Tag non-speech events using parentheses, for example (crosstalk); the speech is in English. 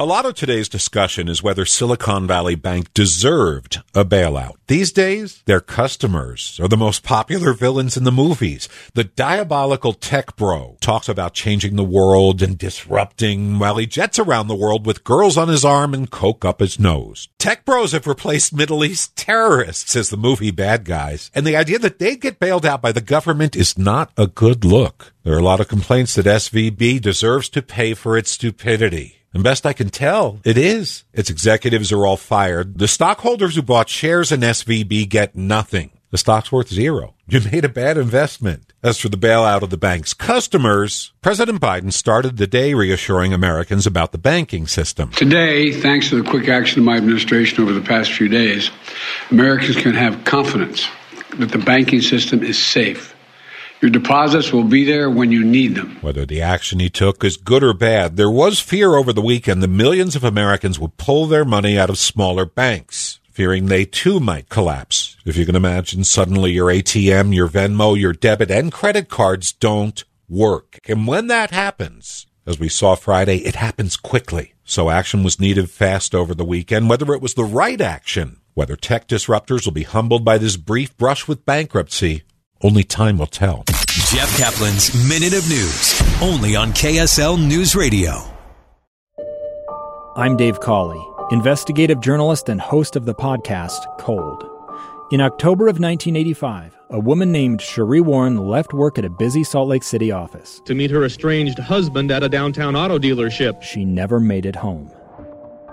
A lot of today's discussion is whether Silicon Valley Bank deserved a bailout. These days, their customers are the most popular villains in the movies. The diabolical tech bro talks about changing the world and disrupting while he jets around the world with girls on his arm and coke up his nose. Tech bros have replaced Middle East terrorists as the movie bad guys, and the idea that they'd get bailed out by the government is not a good look. There are a lot of complaints that SVB deserves to pay for its stupidity. And best I can tell, it is. Its executives are all fired. The stockholders who bought shares in SVB get nothing. The stock's worth zero. You (laughs) made a bad investment. As for the bailout of the bank's customers, President Biden started the day reassuring Americans about the banking system. Today, thanks to the quick action of my administration over the past few days, Americans can have confidence that the banking system is safe your deposits will be there when you need them. Whether the action he took is good or bad, there was fear over the weekend that millions of Americans would pull their money out of smaller banks, fearing they too might collapse. If you can imagine, suddenly your ATM, your Venmo, your debit, and credit cards don't work. And when that happens, as we saw Friday, it happens quickly. So action was needed fast over the weekend, whether it was the right action, whether tech disruptors will be humbled by this brief brush with bankruptcy, only time will tell. Jeff Caplan's Minute of News, only on KSL News Radio. I'm Dave Cawley, investigative journalist and host of the podcast Cold. In October of 1985, a woman named Sheree Warren left work at a busy Salt Lake City office to meet her estranged husband at a downtown auto dealership. She never made it home.